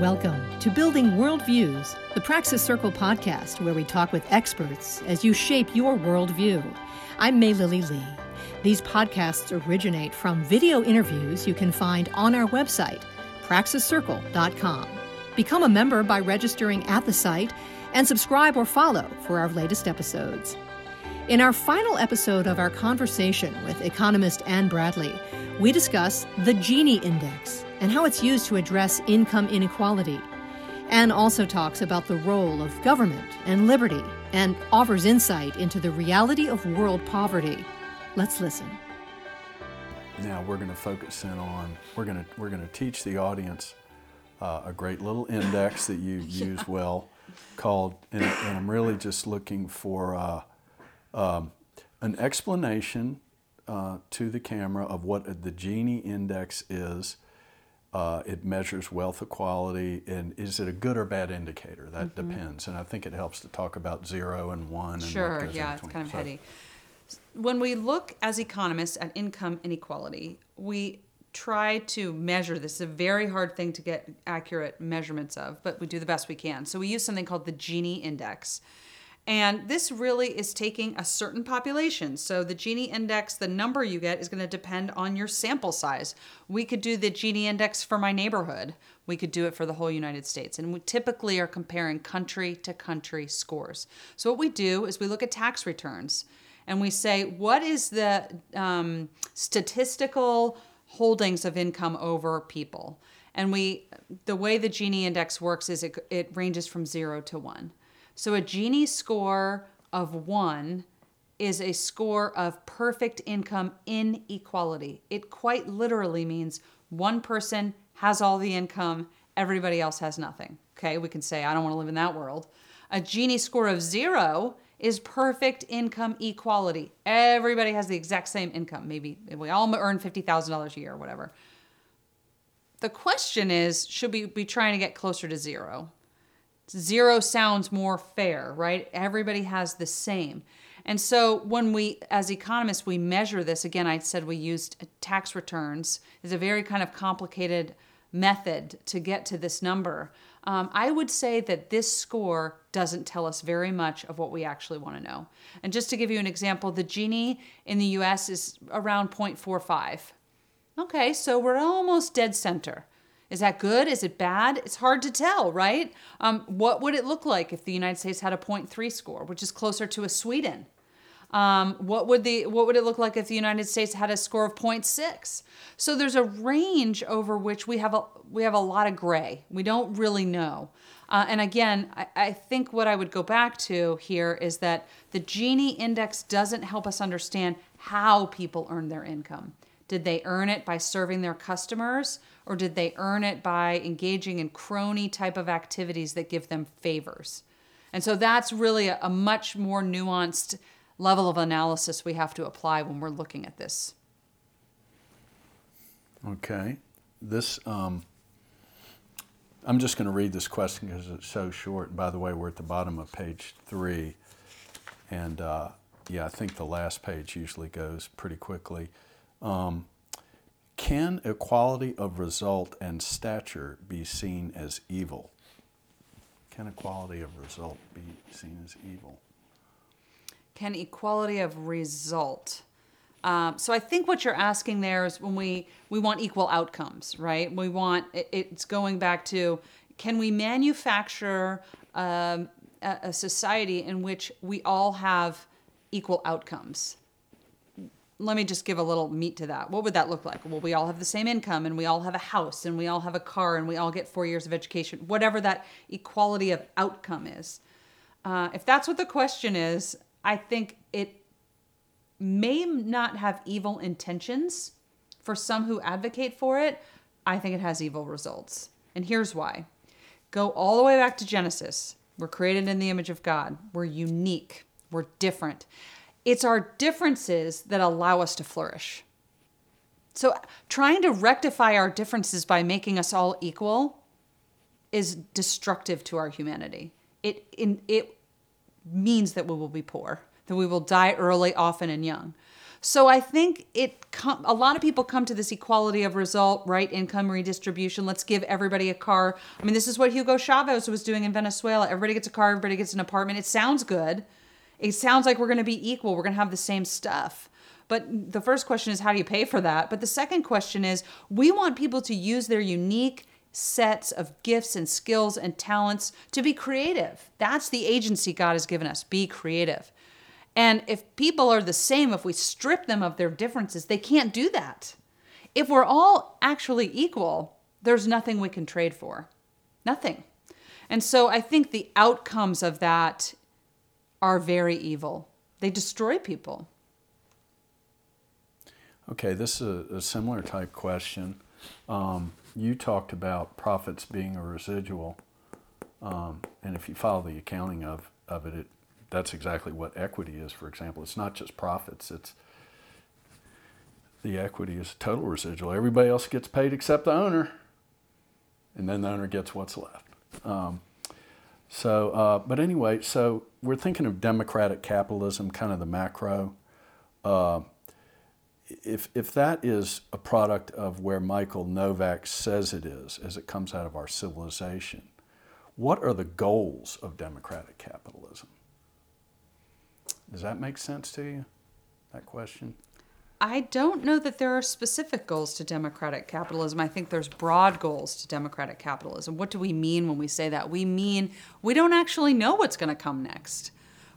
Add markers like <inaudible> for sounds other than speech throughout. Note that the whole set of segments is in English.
Welcome to Building Worldviews, the Praxis Circle podcast, where we talk with experts as you shape your worldview. I'm May Lily Lee. These podcasts originate from video interviews you can find on our website, praxiscircle.com. Become a member by registering at the site and subscribe or follow for our latest episodes. In our final episode of our conversation with economist Anne Bradley, we discuss the Gini Index and how it's used to address income inequality. Anne also talks about the role of government and liberty and offers insight into the reality of world poverty. Let's listen. Now we're going to focus in on we're going to we're going to teach the audience uh, a great little index that you <laughs> yeah. use well called and, and, I'm really just looking for uh, um, an explanation uh, to the camera of what the Gini index is uh, it measures wealth equality, and is it a good or bad indicator? That mm-hmm. depends, and I think it helps to talk about zero and one. And sure, yeah, it's kind of so. heady. When we look as economists at income inequality, we try to measure this. It's a very hard thing to get accurate measurements of, but we do the best we can. So we use something called the Gini index. And this really is taking a certain population. So the Gini index, the number you get is going to depend on your sample size. We could do the Gini index for my neighborhood. We could do it for the whole United States. And we typically are comparing country to country scores. So what we do is we look at tax returns and we say, what is the um, statistical holdings of income over people? And we, the way the Gini index works is it, it ranges from zero to one. So a Gini score of one is a score of perfect income inequality. It quite literally means one person has all the income, everybody else has nothing. Okay, we can say, I don't want to live in that world. A Gini score of zero is perfect income equality. Everybody has the exact same income. Maybe we all earn $50,000 a year or whatever. The question is should we be trying to get closer to zero? Zero sounds more fair, right? Everybody has the same. And so when we, as economists, we measure this, again, I said we used tax returns, is a very kind of complicated method to get to this number. Um, I would say that this score doesn't tell us very much of what we actually want to know. And just to give you an example, the Gini in the US is around 0.45. Okay, so we're almost dead center. Is that good? Is it bad? It's hard to tell, right? Um, what would it look like if the United States had a 0.3 score, which is closer to a Sweden? Um, what would the what would it look like if the United States had a score of 0.6? So there's a range over which we have a we have a lot of gray. We don't really know. Uh, and again, I, I think what I would go back to here is that the Gini index doesn't help us understand how people earn their income. Did they earn it by serving their customers or did they earn it by engaging in crony type of activities that give them favors? And so that's really a, a much more nuanced level of analysis we have to apply when we're looking at this. Okay. This, um, I'm just going to read this question because it's so short. And by the way, we're at the bottom of page three. And uh, yeah, I think the last page usually goes pretty quickly. Um, can equality of result and stature be seen as evil? Can equality of result be seen as evil? Can equality of result? Um, so I think what you're asking there is when we we want equal outcomes, right? We want it, it's going back to can we manufacture um, a, a society in which we all have equal outcomes? Let me just give a little meat to that. What would that look like? Well, we all have the same income and we all have a house and we all have a car and we all get four years of education, whatever that equality of outcome is. Uh, if that's what the question is, I think it may not have evil intentions for some who advocate for it. I think it has evil results. And here's why go all the way back to Genesis. We're created in the image of God, we're unique, we're different. It's our differences that allow us to flourish. So, trying to rectify our differences by making us all equal is destructive to our humanity. It, in, it means that we will be poor, that we will die early, often, and young. So I think it com- a lot of people come to this equality of result, right? Income redistribution. Let's give everybody a car. I mean, this is what Hugo Chavez was doing in Venezuela. Everybody gets a car, everybody gets an apartment. It sounds good. It sounds like we're going to be equal. We're going to have the same stuff. But the first question is how do you pay for that? But the second question is we want people to use their unique sets of gifts and skills and talents to be creative. That's the agency God has given us. Be creative. And if people are the same, if we strip them of their differences, they can't do that. If we're all actually equal, there's nothing we can trade for. Nothing. And so I think the outcomes of that are very evil. They destroy people. Okay, this is a, a similar type question. Um, you talked about profits being a residual, um, and if you follow the accounting of, of it, it that's exactly what equity is, for example. It's not just profits, it's the equity is total residual. Everybody else gets paid except the owner, and then the owner gets what's left. Um, so, uh, but anyway, so we're thinking of democratic capitalism, kind of the macro. Uh, if, if that is a product of where Michael Novak says it is, as it comes out of our civilization, what are the goals of democratic capitalism? Does that make sense to you, that question? I don't know that there are specific goals to democratic capitalism. I think there's broad goals to democratic capitalism. What do we mean when we say that? We mean we don't actually know what's going to come next.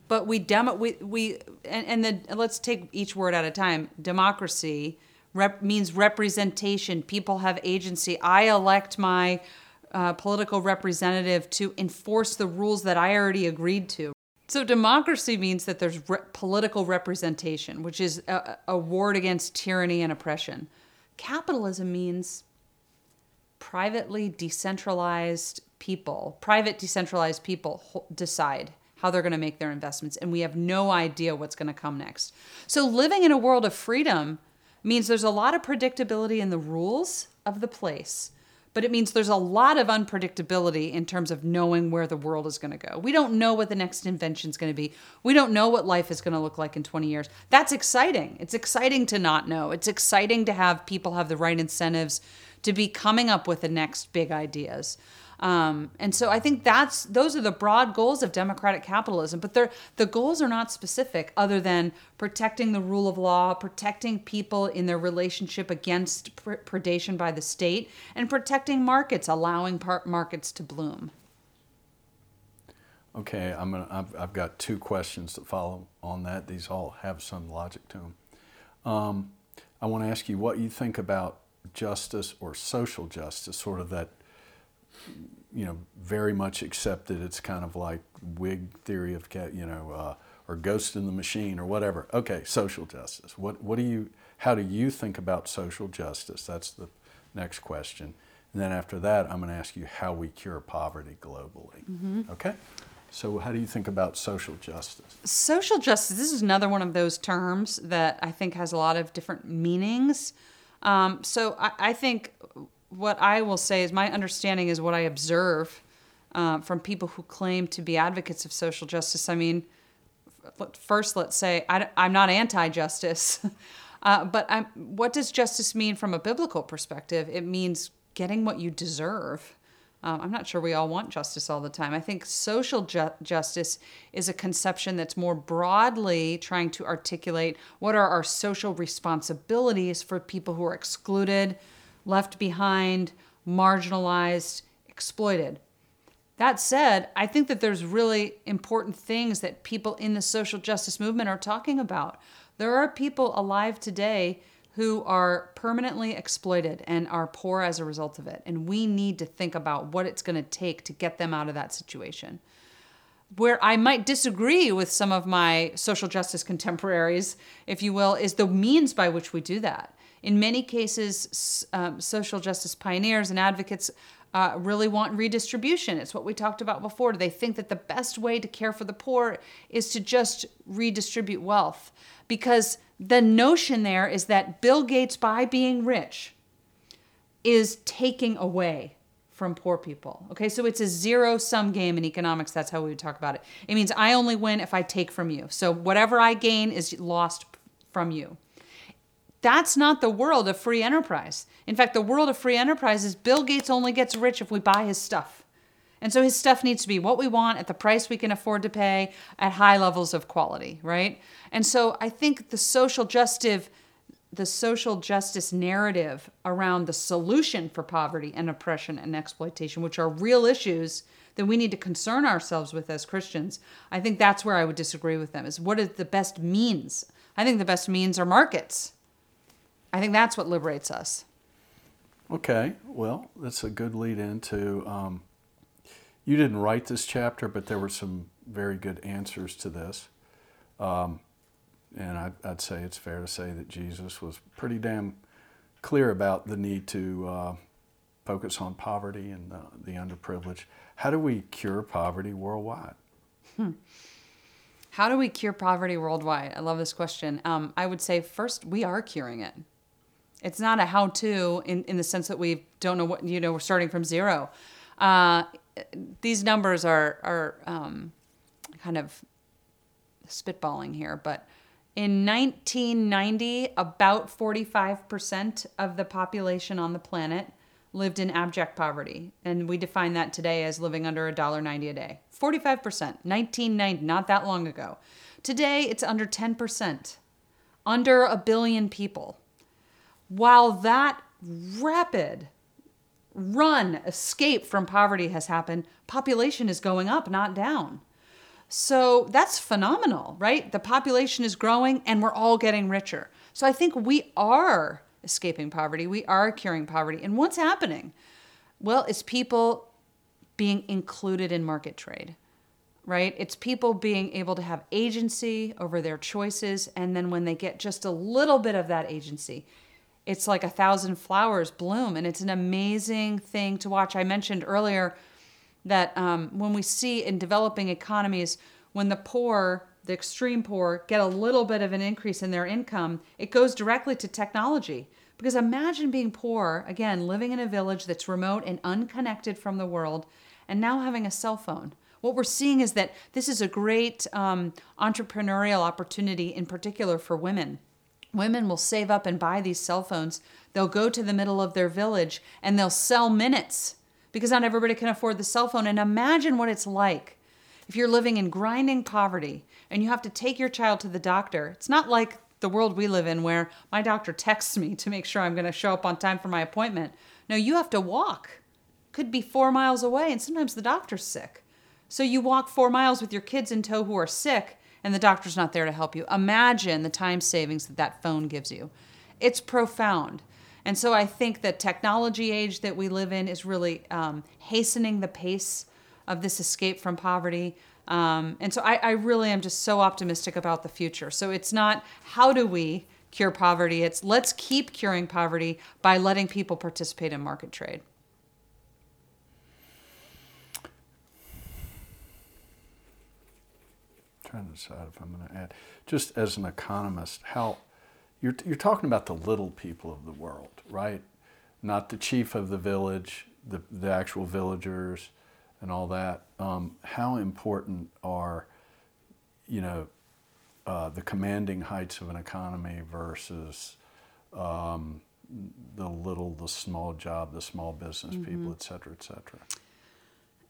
But we demo we we and, and then let's take each word at a time. Democracy rep, means representation. People have agency. I elect my uh, political representative to enforce the rules that I already agreed to. So democracy means that there's re- political representation, which is a, a ward against tyranny and oppression. Capitalism means privately decentralized people, private decentralized people decide how they're going to make their investments, and we have no idea what's going to come next. So living in a world of freedom means there's a lot of predictability in the rules of the place but it means there's a lot of unpredictability in terms of knowing where the world is going to go. We don't know what the next invention is going to be. We don't know what life is going to look like in 20 years. That's exciting. It's exciting to not know. It's exciting to have people have the right incentives to be coming up with the next big ideas. Um, and so I think that's those are the broad goals of democratic capitalism, but they're, the goals are not specific other than protecting the rule of law, protecting people in their relationship against pr- predation by the state, and protecting markets, allowing par- markets to bloom. Okay, I'm gonna. I've, I've got two questions to follow on that. These all have some logic to them. Um, I want to ask you what you think about justice or social justice, sort of that you know, very much accepted. It's kind of like Whig theory of, cat you know, uh, or ghost in the machine or whatever. Okay, social justice. What, what do you, how do you think about social justice? That's the next question. And then after that, I'm going to ask you how we cure poverty globally. Mm-hmm. Okay? So, how do you think about social justice? Social justice, this is another one of those terms that I think has a lot of different meanings. Um, so, I, I think what I will say is my understanding is what I observe uh, from people who claim to be advocates of social justice. I mean, first, let's say I, am not anti justice, <laughs> uh, but I'm, what does justice mean from a biblical perspective? It means getting what you deserve. Um, I'm not sure we all want justice all the time. I think social ju- justice is a conception that's more broadly trying to articulate what are our social responsibilities for people who are excluded, left behind, marginalized, exploited. That said, I think that there's really important things that people in the social justice movement are talking about. There are people alive today who are permanently exploited and are poor as a result of it. And we need to think about what it's going to take to get them out of that situation. Where I might disagree with some of my social justice contemporaries, if you will, is the means by which we do that. In many cases, um, social justice pioneers and advocates uh, really want redistribution. It's what we talked about before. They think that the best way to care for the poor is to just redistribute wealth because the notion there is that Bill Gates, by being rich, is taking away from poor people. Okay, so it's a zero sum game in economics. That's how we would talk about it. It means I only win if I take from you. So whatever I gain is lost from you. That's not the world of free enterprise. In fact, the world of free enterprise is Bill Gates only gets rich if we buy his stuff. And so his stuff needs to be what we want at the price we can afford to pay at high levels of quality, right? And so I think the social justice the social justice narrative around the solution for poverty and oppression and exploitation, which are real issues that we need to concern ourselves with as Christians, I think that's where I would disagree with them. Is what is the best means? I think the best means are markets. I think that's what liberates us. Okay, well, that's a good lead into. Um, you didn't write this chapter, but there were some very good answers to this. Um, and I'd, I'd, say it's fair to say that Jesus was pretty damn clear about the need to uh, focus on poverty and the, the, underprivileged. How do we cure poverty worldwide? Hmm. How do we cure poverty worldwide? I love this question. Um, I would say first, we are curing it. It's not a how-to in, in the sense that we don't know what you know. We're starting from zero. Uh, these numbers are are um, kind of spitballing here, but in 1990, about 45% of the population on the planet lived in abject poverty, and we define that today as living under $1.90 a day. 45%, 1990, not that long ago. Today, it's under 10%, under a billion people. While that rapid run, escape from poverty has happened, population is going up, not down. So that's phenomenal, right? The population is growing and we're all getting richer. So I think we are escaping poverty. We are curing poverty. And what's happening? Well, it's people being included in market trade, right? It's people being able to have agency over their choices. And then when they get just a little bit of that agency, it's like a thousand flowers bloom. And it's an amazing thing to watch. I mentioned earlier that um, when we see in developing economies, when the poor, the extreme poor, get a little bit of an increase in their income, it goes directly to technology. Because imagine being poor, again, living in a village that's remote and unconnected from the world, and now having a cell phone. What we're seeing is that this is a great um, entrepreneurial opportunity, in particular for women. Women will save up and buy these cell phones. They'll go to the middle of their village and they'll sell minutes because not everybody can afford the cell phone. And imagine what it's like if you're living in grinding poverty and you have to take your child to the doctor. It's not like the world we live in where my doctor texts me to make sure I'm going to show up on time for my appointment. No, you have to walk. Could be four miles away, and sometimes the doctor's sick. So you walk four miles with your kids in tow who are sick, and the doctor's not there to help you. Imagine the time savings that that phone gives you. It's profound. And so I think the technology age that we live in is really um, hastening the pace of this escape from poverty. Um, and so I, I really am just so optimistic about the future. So it's not how do we cure poverty, it's let's keep curing poverty by letting people participate in market trade. Trying to decide if I'm going to add, just as an economist, how you're, you're talking about the little people of the world, right? Not the chief of the village, the, the actual villagers, and all that. Um, how important are, you know, uh, the commanding heights of an economy versus um, the little, the small job, the small business mm-hmm. people, et cetera, et cetera?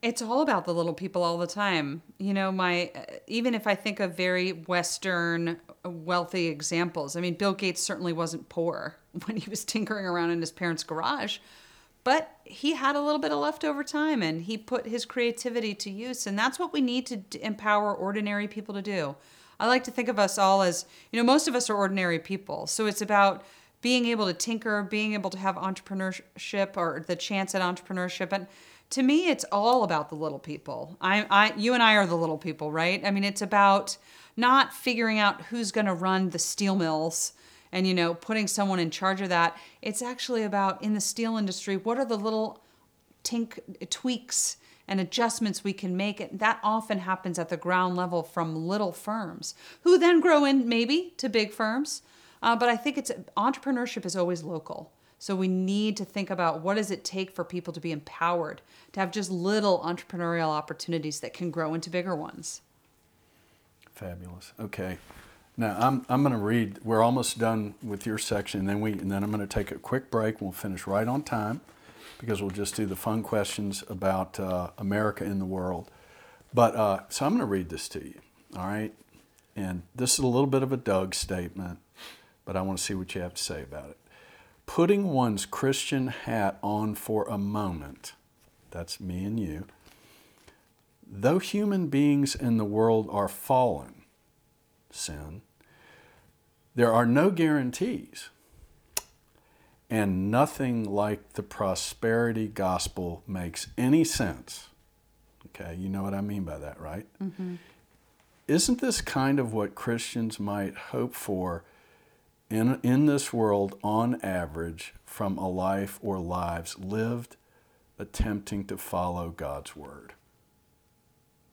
It's all about the little people all the time. You know, my uh, even if I think of very Western uh, wealthy examples, I mean, Bill Gates certainly wasn't poor <laughs> when he was tinkering around in his parents' garage, but he had a little bit of leftover time and he put his creativity to use. And that's what we need to empower ordinary people to do. I like to think of us all as, you know, most of us are ordinary people. So it's about being able to tinker, being able to have entrepreneurship or the chance at entrepreneurship. And to me, it's all about the little people. I, I, you and I are the little people, right? I mean, it's about not figuring out who's going to run the steel mills and you know putting someone in charge of that. It's actually about in the steel industry, what are the little tink tweaks and adjustments we can make. It that often happens at the ground level from little firms who then grow in maybe to big firms. Uh, but I think it's entrepreneurship is always local. So we need to think about what does it take for people to be empowered, to have just little entrepreneurial opportunities that can grow into bigger ones. Fabulous. Okay. Now I'm, I'm going to read. We're almost done with your section, and then we and then I'm going to take a quick break. We'll finish right on time, because we'll just do the fun questions about uh, America in the world. But uh, so I'm going to read this to you. All right, and this is a little bit of a Doug statement, but I want to see what you have to say about it. Putting one's Christian hat on for a moment. That's me and you. Though human beings in the world are fallen sin. There are no guarantees, and nothing like the prosperity gospel makes any sense. Okay, you know what I mean by that, right? Mm-hmm. Isn't this kind of what Christians might hope for in, in this world on average from a life or lives lived attempting to follow God's word?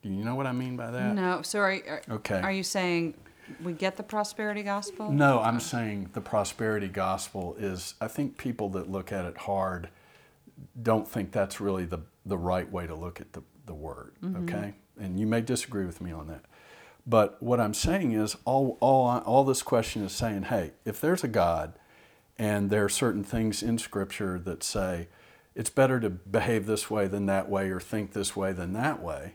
Do you know what I mean by that? No. So are, are, okay. are you saying we get the prosperity gospel? No, I'm saying the prosperity gospel is, I think people that look at it hard don't think that's really the, the right way to look at the, the word, mm-hmm. okay? And you may disagree with me on that. But what I'm saying is, all, all, all this question is saying, hey, if there's a God and there are certain things in Scripture that say it's better to behave this way than that way or think this way than that way,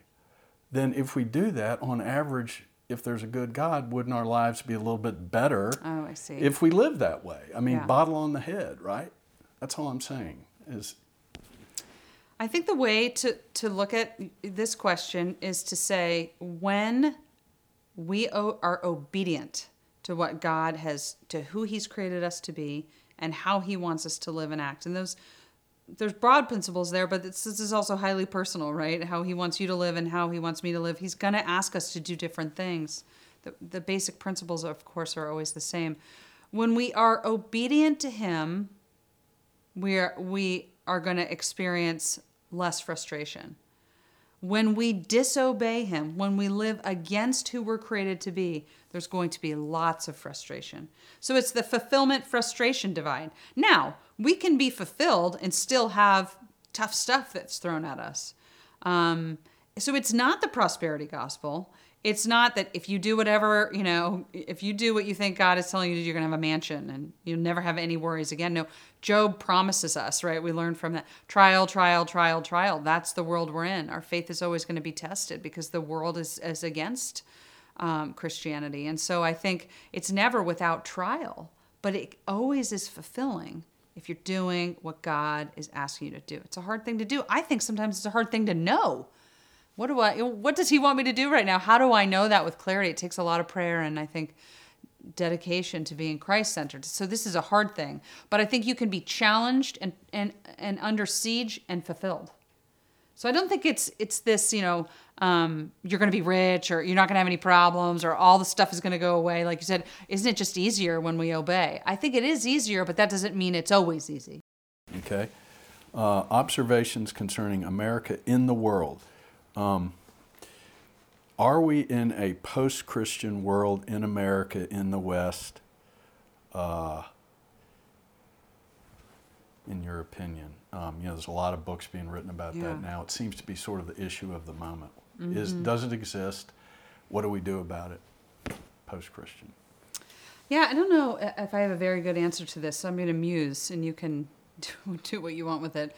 then if we do that, on average, if there's a good God, wouldn't our lives be a little bit better oh, I see. if we live that way? I mean, yeah. bottle on the head, right? That's all I'm saying. Is I think the way to, to look at this question is to say when we are obedient to what God has, to who He's created us to be, and how He wants us to live and act. And those there's broad principles there, but this, this, is also highly personal, right? How he wants you to live and how he wants me to live. He's going to ask us to do different things. The, the basic principles, of course, are always the same. When we are obedient to him, we are, we are going to experience less frustration. When we disobey him, when we live against who we're created to be, there's going to be lots of frustration. So it's the fulfillment frustration divide. Now, we can be fulfilled and still have tough stuff that's thrown at us. Um, so it's not the prosperity gospel. It's not that if you do whatever, you know, if you do what you think God is telling you to do, you're going to have a mansion and you'll never have any worries again. No, Job promises us, right? We learn from that trial, trial, trial, trial. That's the world we're in. Our faith is always going to be tested because the world is, is against um, Christianity. And so I think it's never without trial, but it always is fulfilling if you're doing what God is asking you to do. It's a hard thing to do. I think sometimes it's a hard thing to know. What do I what does he want me to do right now? How do I know that with clarity? It takes a lot of prayer and I think dedication to being Christ centered. So this is a hard thing, but I think you can be challenged and and and under siege and fulfilled. So I don't think it's it's this, you know, um, you're going to be rich or you're not going to have any problems or all the stuff is going to go away. Like you said, isn't it just easier when we obey? I think it is easier, but that doesn't mean it's always easy. Okay. Uh, observations concerning America in the world. Um, are we in a post Christian world in America, in the West? Uh, in your opinion? Um, you know, there's a lot of books being written about yeah. that now. It seems to be sort of the issue of the moment. Mm-hmm. Is does it exist? What do we do about it? Post Christian. Yeah, I don't know if I have a very good answer to this, so I'm going to muse, and you can <laughs> do, do what you want with it.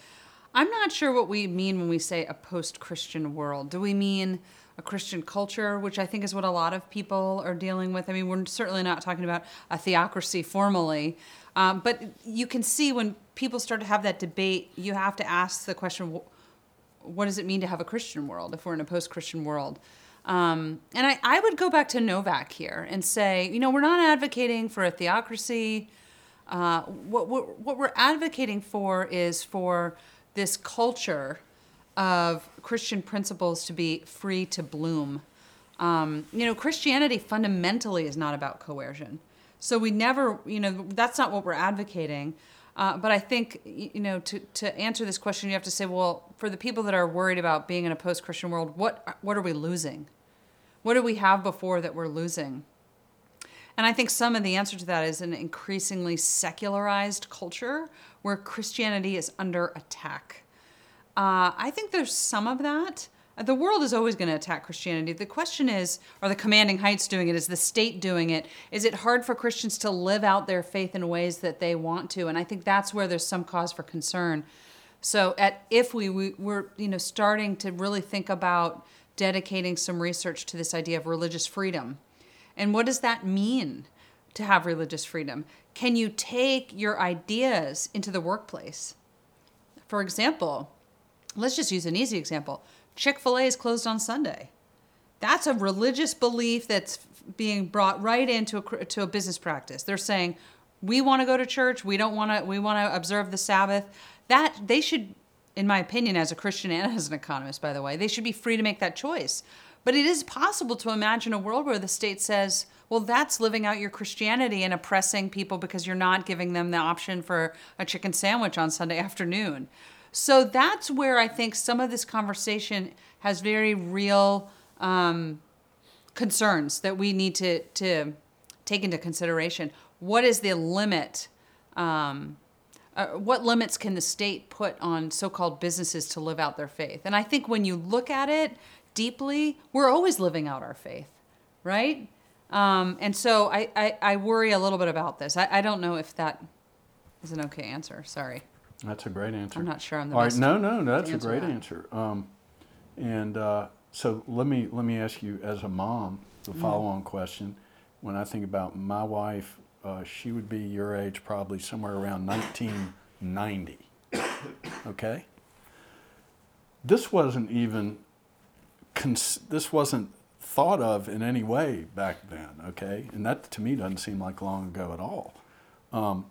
I'm not sure what we mean when we say a post Christian world. Do we mean a Christian culture, which I think is what a lot of people are dealing with? I mean, we're certainly not talking about a theocracy formally, um, but you can see when people start to have that debate, you have to ask the question what does it mean to have a Christian world if we're in a post Christian world? Um, and I, I would go back to Novak here and say, you know, we're not advocating for a theocracy. Uh, what, what, what we're advocating for is for this culture of Christian principles to be free to bloom. Um, you know, Christianity fundamentally is not about coercion. So we never, you know, that's not what we're advocating. Uh, but I think, you know, to, to answer this question, you have to say, well, for the people that are worried about being in a post Christian world, what, what are we losing? What do we have before that we're losing? And I think some of the answer to that is an increasingly secularized culture where Christianity is under attack. Uh, I think there's some of that. The world is always going to attack Christianity. The question is are the commanding heights doing it? Is the state doing it? Is it hard for Christians to live out their faith in ways that they want to? And I think that's where there's some cause for concern. So at if we, we we're you know starting to really think about dedicating some research to this idea of religious freedom. And what does that mean to have religious freedom? Can you take your ideas into the workplace? For example, let's just use an easy example. Chick-fil-A is closed on Sunday. That's a religious belief that's being brought right into a, to a business practice. They're saying, "We want to go to church. We don't want to we want to observe the Sabbath." That they should in my opinion, as a Christian and <laughs> as an economist, by the way, they should be free to make that choice. But it is possible to imagine a world where the state says, well, that's living out your Christianity and oppressing people because you're not giving them the option for a chicken sandwich on Sunday <laughs> afternoon. So that's where I think some of this conversation has very real um, concerns that we need to, to take into consideration. What is the limit? Um, uh, what limits can the state put on so-called businesses to live out their faith? And I think when you look at it deeply, we're always living out our faith, right? Um, and so I, I, I, worry a little bit about this. I, I don't know if that is an okay answer. Sorry. That's a great answer. I'm not sure I'm the All right, no, no, that's a great that. answer. Um, and uh, so let me let me ask you, as a mom, the Mm-hmm. follow-on question. When I think about my wife, uh, she would be your age, probably somewhere around 1990. okay. This wasn't even cons- this wasn't thought of in any way back then. Okay, and that to me doesn't seem like long ago at all. Um,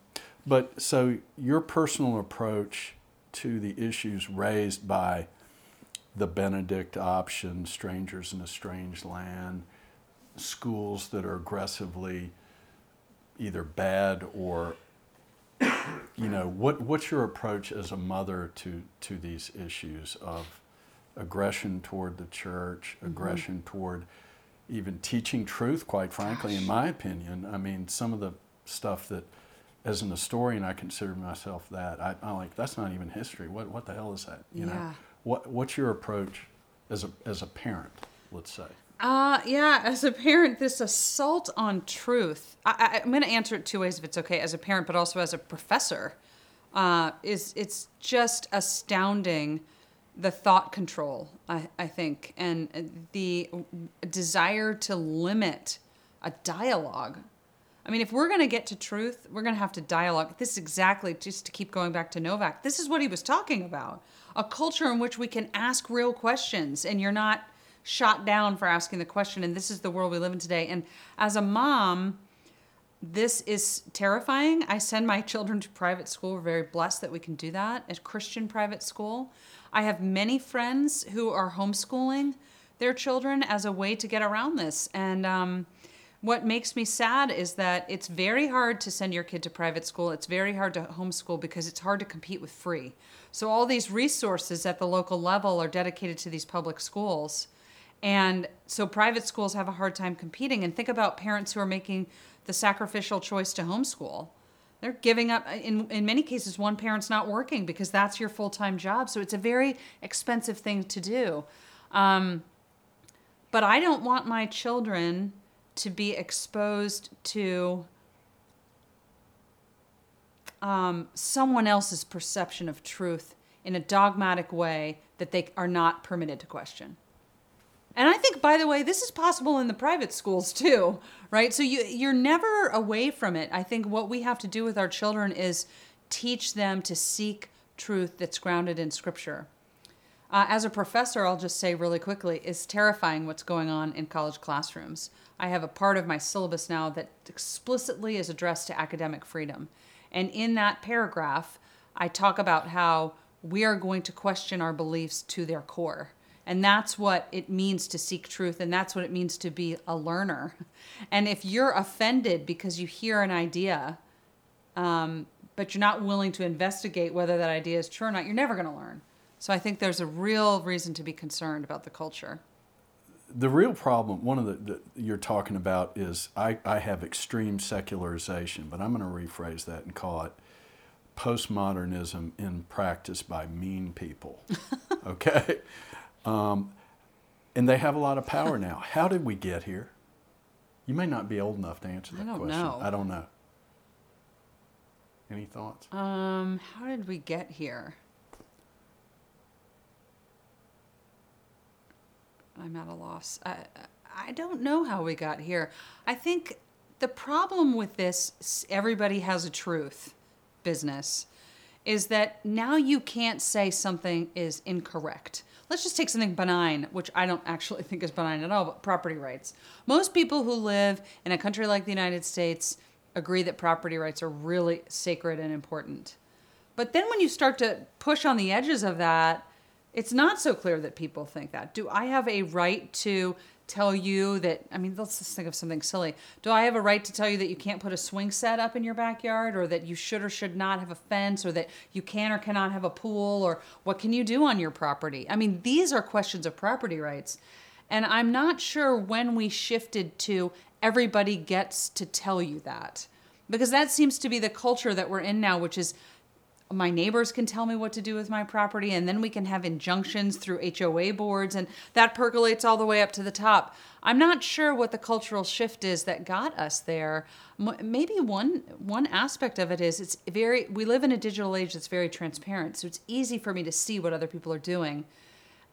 but so your personal approach to the issues raised by the Benedict option, strangers in a strange land, schools that are aggressively either bad or you know what what's your approach as a mother to to these issues of aggression toward the church, mm-hmm. aggression toward even teaching truth, quite frankly, in my opinion. I mean, some of the stuff that as an historian, I consider myself that. I, I'm like, that's not even history. What, what the hell is that? You Yeah. know, what, what's your approach as a, as a parent, let's say? Uh, yeah, as a parent, this assault on truth, I, I, I'm going to answer it two ways if it's okay, as a parent, but also as a professor, uh, is it's just astounding the thought control, I, I think, and the desire to limit a dialogue. I mean, if we're going to get to truth, we're going to have to dialogue. This is exactly, just to keep going back to Novak, this is what he was talking about a culture in which we can ask real questions and you're not shot down for asking the question. And this is the world we live in today. And as a mom, this is terrifying. I send my <laughs> children to private school. We're very blessed that we can do that, a Christian private school. I have many friends who are homeschooling their children as a way to get around this. And um, what makes me sad is that it's very hard to send your kid to private school. It's very hard to homeschool because it's hard to compete with free. So all these resources at the local level are dedicated to these public schools. And so private schools have a hard time competing. And think about parents who are making the sacrificial choice to homeschool. They're giving up, in, in many cases, one parent's not working because that's your full time job. So it's a very expensive thing to do. Um, but I don't want my children to be exposed to um, someone else's perception of truth in a dogmatic way that they are not permitted to question. And I think, by the way, this is possible in the private schools too, right? So you you're never away from it. I think what we have to do with our children is teach them to seek truth that's grounded in Scripture. Uh, as a professor, I'll just say really quickly, it's terrifying what's going on in college classrooms. I have a part of my syllabus now that explicitly is addressed to academic freedom. And in that paragraph, I talk about how we are going to question our beliefs to their core. And that's what it means to seek truth, and that's what it means to be a learner. <laughs> And if you're offended because you hear an idea, um, but you're not willing to investigate whether that idea is true or not, you're never going to learn. So I think there's a real reason to be concerned about the culture. The real problem, one of the, the you're talking about is I, I have extreme secularization, but I'm going to rephrase that and call it postmodernism in practice by mean people. <laughs> okay? Um, And they have a lot of power <laughs> now. How did we get here? You may not be old enough to answer that I don't question. know. I don't know. Any thoughts? Um, how did we get here? I'm at a loss. I, I don't know how we got here. I think the problem with this everybody has a truth business is that now you can't say something is incorrect. Let's just take something benign, which I don't actually <laughs> think is benign at all, but property rights. Most people who live in a country like the United States agree that property rights are really sacred and important. But then when you start to push on the edges of that, it's not so clear that people think that. Do I have a right to tell you that? I mean, let's just think of something silly. Do I have a right to tell you that you can't put a swing set up in your backyard, or that you should or should not have a fence, or that you can or cannot have a pool, or what can you do on your property? I mean, these are questions of property rights. And I'm not sure when we shifted to everybody gets to tell you that. Because that seems to be the culture that we're in now, which is my neighbors can tell me what to do with my property and then we can have injunctions through HOA boards and that percolates all the way up to the top. I'm not sure what the cultural shift is that got us there. Maybe one one aspect of it is it's very we live in a digital age that's very transparent, so it's easy for me to see what other people are doing.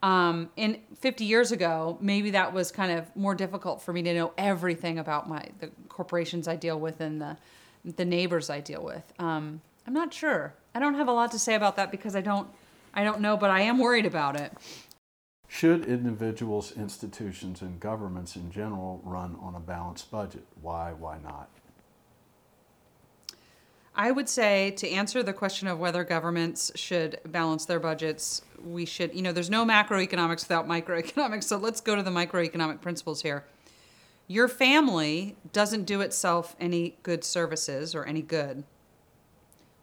Um, and 50 years ago, maybe that was kind of more difficult for me to know everything about my the corporations I deal with and the the neighbors I deal with. Um, I'm not sure. I don't have a lot to say about that because I don't I don't know, but I am worried about it. Should individuals, institutions, and governments in general run on a balanced budget? Why, why not? I would say to answer the question of whether governments should balance their budgets, we should, you know, there's no macroeconomics without microeconomics. So let's go to the microeconomic principles here. Your family doesn't do itself any good services or any good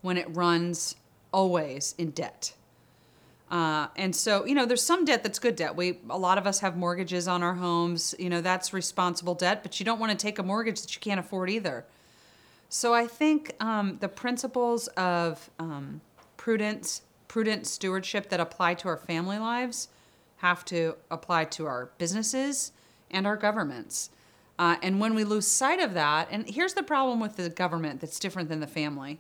when it runs always in debt. Uh, and so, you know, there's some debt that's good debt. We, a lot of us have mortgages on our homes. You know, that's responsible debt, but you don't want to take a mortgage that you can't afford either. So I think um, the principles of um, prudence, prudent stewardship that apply to our family lives have to apply to our businesses and our governments. Uh, and when we lose sight of that, and here's the problem with the government that's different than the family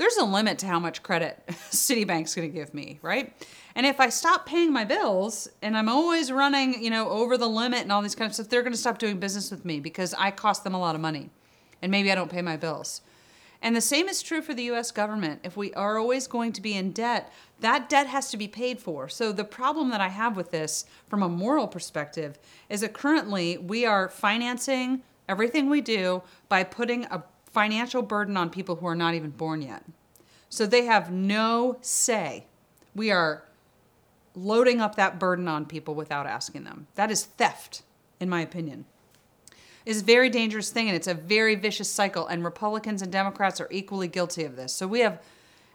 there's a limit to how much credit <laughs> Citibank's going to give me, right? And if I stop paying my bills and I'm always running, you know, over the limit and all these kind of stuff, they're going to stop doing business with me because I cost them a lot of money. And maybe I don't pay my bills. And the same is true for the US government. If we are always going to be in debt, that debt has to be paid for. So the problem that I have with this from a moral perspective is that currently we are financing everything we do by putting a financial burden on people who are not even born yet. So they have no say. We are loading up that burden on people without asking them. That is theft, in my opinion. Is a very dangerous thing and it's a very vicious cycle and Republicans and Democrats are equally guilty of this. So we have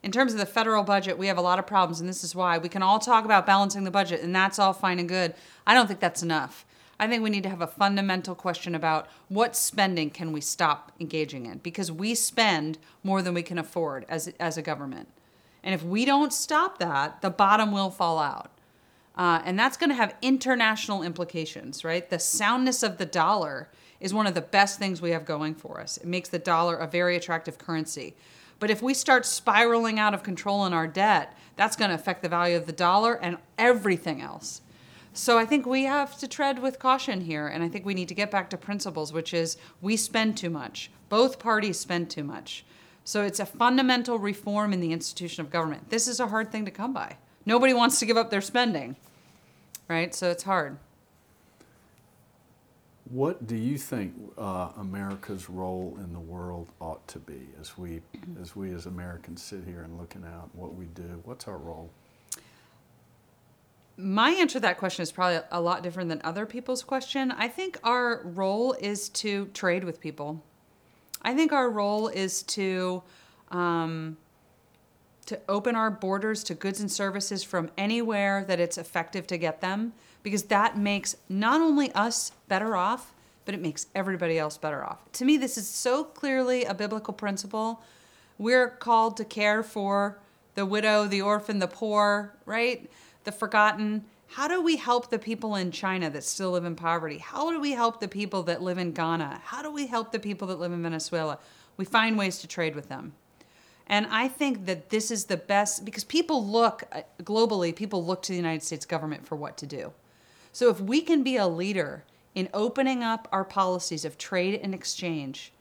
in terms of the federal budget, we have a lot of problems and this is why we can all talk about balancing the budget and that's all fine and good. I don't think that's enough. I think we need to have a fundamental question about what spending can we stop engaging in because we spend more than we can afford as as a government. And if we don't stop that, the bottom will fall out. Uh, and that's going to have international implications, right? The soundness of the dollar is one of the best things we have going for us. It makes the dollar a very attractive currency. But if we start spiraling out of control in our debt, that's going to affect the value of the dollar and everything else. So I think we have to tread with caution here, and I think we need to get back to principles, which is we spend too much. Both parties spend too much. So it's a fundamental reform in the institution of government. This is a hard thing to come by. Nobody wants to give up their spending, right? So it's hard. What do you think uh, America's role in the world ought to be as we, as we as Americans sit here and looking out what we do? What's our role? My answer to that question is probably a lot different than other people's question. I think our role is to trade with people. I think our role is to um, to open our borders to goods and services from anywhere that it's effective to get them, because that makes not only us better off, but it makes everybody else better off. To me, this is so clearly a biblical principle. We're called to care for the widow, the orphan, the poor, right? The forgotten. How do we help the people in China that still live in poverty? How do we help the people that live in Ghana? How do we help the people that live in Venezuela? We find ways to trade with them. And I think that this is the best because people look uh, globally, people look to the United States government for what to do. So if we can be a leader in opening up our policies of trade and exchange,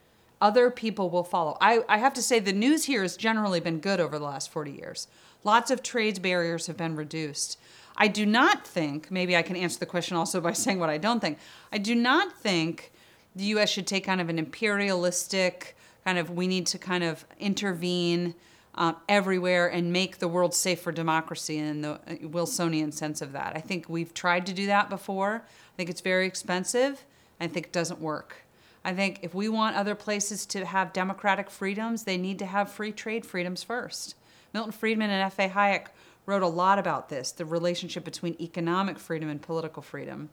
other people will follow. I, I have to say, the news here has generally been good over the last 40 years. Lots of trade barriers have been reduced. I do not think, maybe I can answer the question also <laughs> by saying what I don't think. I do not think the US should take kind of an imperialistic, kind of, we need to kind of intervene uh, everywhere and make the world safe for democracy in the uh, Wilsonian sense of that. I think we've tried to do that before. I think it's very expensive. I think it doesn't work. I think if we want other places to have democratic freedoms, they need to have free trade freedoms first. Milton Friedman and F.A. Hayek wrote a lot about this the relationship between economic freedom and political freedom.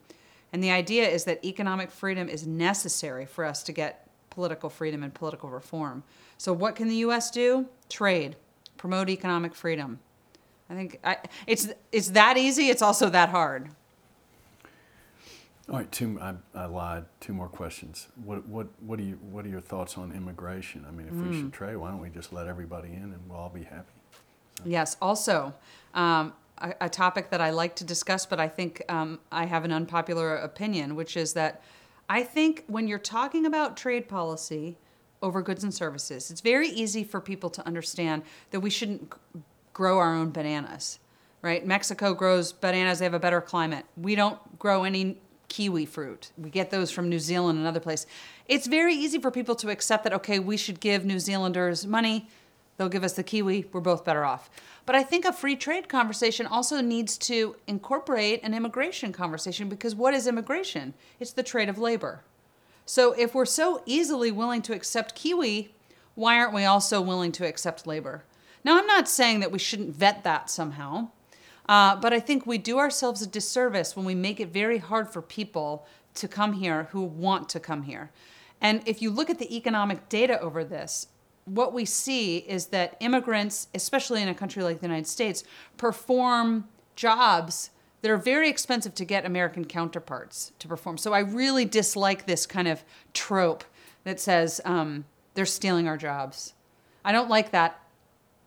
And the idea is that economic freedom is necessary for us to get political freedom and political reform. So, what can the U.S. do? Trade, promote economic freedom. I think I, it's it's that easy. It's also that hard. All right, two. I, I lied. Two more questions. What what what do you what are your thoughts on immigration? I mean, if mm. we should trade, why don't we just let everybody in and we'll all be happy? Yes. Also, um, a, a, topic that I like to discuss, but I think um, I have an unpopular opinion, which is that I think when you're talking about trade policy over goods and services, it's very easy for people to understand that we shouldn't grow our own bananas, right? Mexico grows bananas, they have a better climate. We don't grow any kiwi fruit. We get those from New Zealand and other places. It's very easy for people to accept that, okay, we should give New Zealanders money, they'll give us the kiwi, we're both better off. But I think a free trade conversation also needs to incorporate an immigration conversation because what is immigration? It's the trade of labor. So if we're so easily willing to accept Kiwi, why aren't we also willing to accept labor? Now, I'm not saying that we shouldn't vet that somehow, uh, but I think we do ourselves a disservice when we make it very hard for people to come here who want to come here. And if you look at the economic data over this, what we see is that immigrants, especially in a country like the United States, perform jobs that are very expensive to get American counterparts to perform. So I really dislike this kind of trope that says um, they're stealing our jobs. I don't like that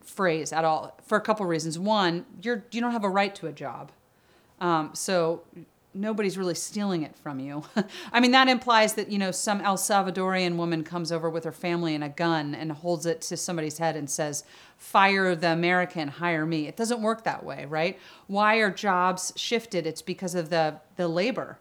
phrase at all for a couple reasons. One, you're you don't have a right to a job, um, so nobody's really stealing it from you. <laughs> I mean, that implies that, you know, some El Salvadorian woman comes over with her family and a gun and holds it to somebody's head and says, fire the American, hire me. It doesn't work that way, right? Why are jobs shifted? It's because of the, the labor.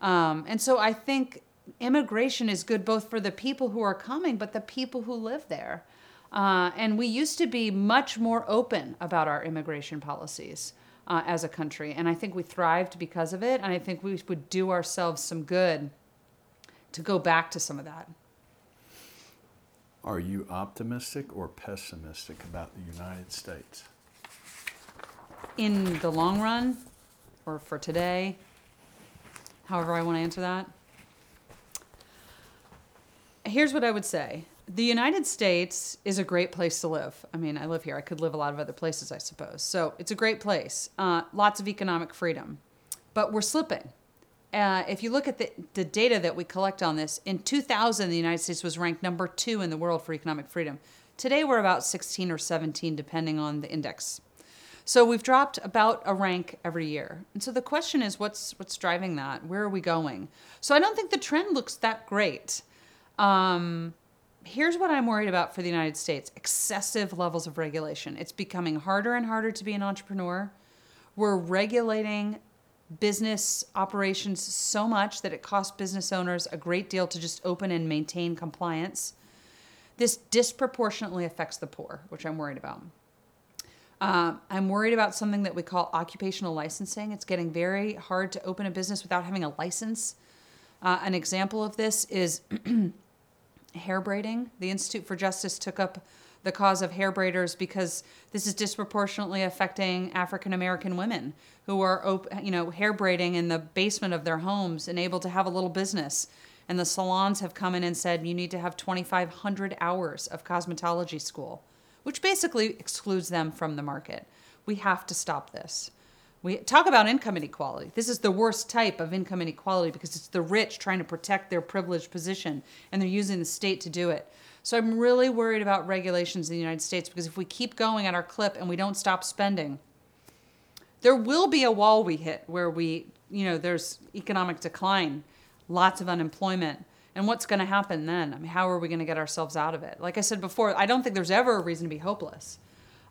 Um, and so I think immigration is good both for the people who are coming, but the people who live there. Uh, and we used to be much more open about our immigration policies uh, as a country. And I think we thrived because of it. And I think we would do ourselves some good to go back to some of that. Are you optimistic or pessimistic about the United States? In the long run, or for today, however I want to answer that. Here's what I would say the United States is a great place to live. I mean, I live here. I could live a lot of other places, I suppose. So it's a great place. Uh, lots of economic freedom. But we're slipping. Uh, if you look at the, the data that we collect on this, in 2000, the United States was ranked number two in the world for economic freedom. Today, we're about 16 or 17, depending on the index. So we've dropped about a rank every year. And so the question is, what's what's driving that? Where are we going? So I don't think the trend looks that great. Um, here's what I'm worried about for the United States excessive levels of regulation. It's becoming harder and harder to be an entrepreneur. We're regulating business operations so much that it costs business owners a great deal to just open and maintain compliance. This disproportionately affects the poor, which I'm worried about. Uh, I'm worried about something that we call occupational licensing. It's getting very hard to open a business without having a license. Uh, an example of this is <clears throat> hair braiding. The Institute for Justice took up the cause of hair braiders because this is disproportionately affecting African American women who are, you know, hair braiding in the basement of their homes and able to have a little business. And the salons have come in and said you need to have 2,500 hours of cosmetology school, which basically excludes them from the market. We have to stop this. We talk about income inequality. This is the worst type of income inequality because it's the rich trying to protect their privileged position and they're using the state to do it. So I'm really worried about regulations in the United States because if we keep going at our clip and we don't stop spending, there will be a wall we hit where we, you know, there's economic decline, lots of unemployment. And what's going to happen then? I mean, how are we going to get ourselves out of it? Like I said before, I don't think there's ever a reason to be hopeless.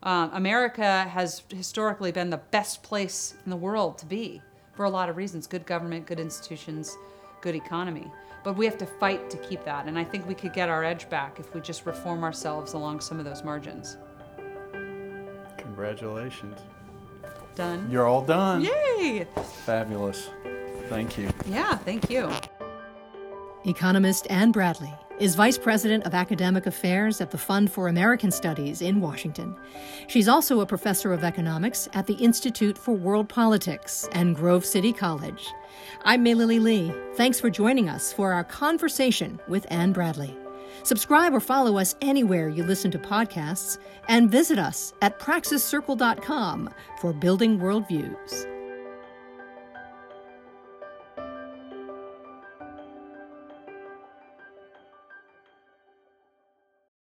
Um, America has historically been the best place in the world to be for a lot of reasons good government, good institutions, good economy. But we have to fight to keep that. And I think we could get our edge back if we just reform ourselves along some of those margins. Congratulations. Done. You're all done. Yay! Fabulous. Thank you. Yeah, thank you. Economist Anne Bradley is Vice President of Academic Affairs at the Fund for American Studies in Washington. She's also a professor of economics at the Institute for World Politics and Grove City College. I'm May Lily Lee. Thanks for joining us for our conversation with Anne Bradley. Subscribe or follow us anywhere you listen to podcasts and visit us at praxiscircle.com for building worldviews.